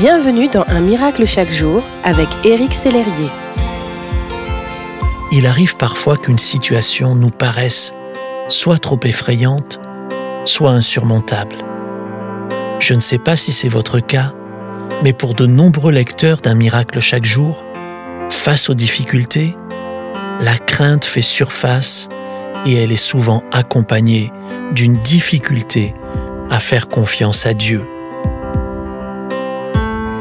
Bienvenue dans Un miracle chaque jour avec Éric Sellerier. Il arrive parfois qu'une situation nous paraisse soit trop effrayante, soit insurmontable. Je ne sais pas si c'est votre cas, mais pour de nombreux lecteurs d'un miracle chaque jour, face aux difficultés, la crainte fait surface et elle est souvent accompagnée d'une difficulté à faire confiance à Dieu.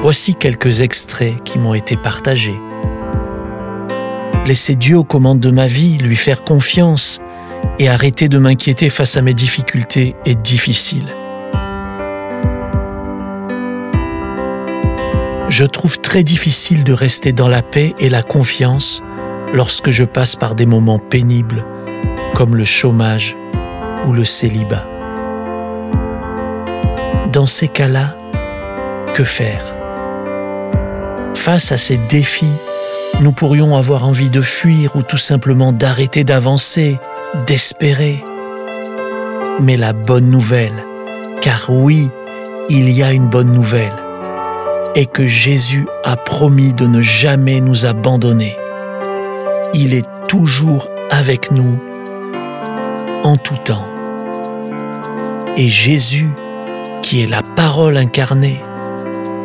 Voici quelques extraits qui m'ont été partagés. Laissez Dieu aux commandes de ma vie, lui faire confiance et arrêter de m'inquiéter face à mes difficultés est difficile. Je trouve très difficile de rester dans la paix et la confiance lorsque je passe par des moments pénibles comme le chômage ou le célibat. Dans ces cas-là, que faire? Face à ces défis, nous pourrions avoir envie de fuir ou tout simplement d'arrêter d'avancer, d'espérer. Mais la bonne nouvelle, car oui, il y a une bonne nouvelle, est que Jésus a promis de ne jamais nous abandonner. Il est toujours avec nous en tout temps. Et Jésus, qui est la parole incarnée,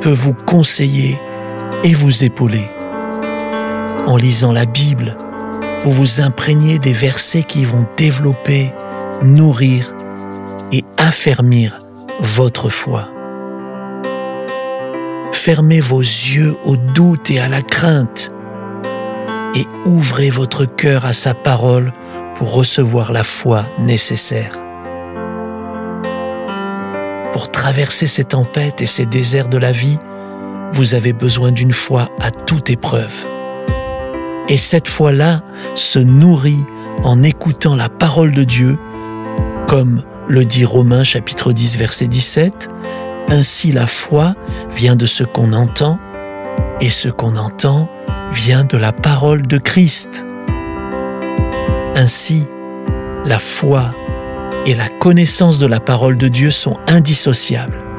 peut vous conseiller et vous épauler. En lisant la Bible, vous vous imprégnez des versets qui vont développer, nourrir et affermir votre foi. Fermez vos yeux au doute et à la crainte et ouvrez votre cœur à sa parole pour recevoir la foi nécessaire. Pour traverser ces tempêtes et ces déserts de la vie, vous avez besoin d'une foi à toute épreuve. Et cette foi-là se nourrit en écoutant la parole de Dieu, comme le dit Romains chapitre 10 verset 17, Ainsi la foi vient de ce qu'on entend, et ce qu'on entend vient de la parole de Christ. Ainsi, la foi et la connaissance de la parole de Dieu sont indissociables.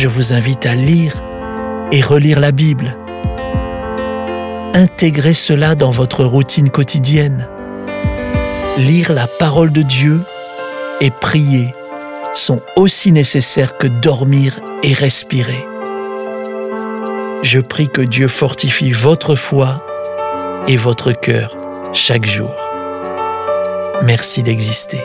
Je vous invite à lire et relire la Bible. Intégrez cela dans votre routine quotidienne. Lire la parole de Dieu et prier sont aussi nécessaires que dormir et respirer. Je prie que Dieu fortifie votre foi et votre cœur chaque jour. Merci d'exister.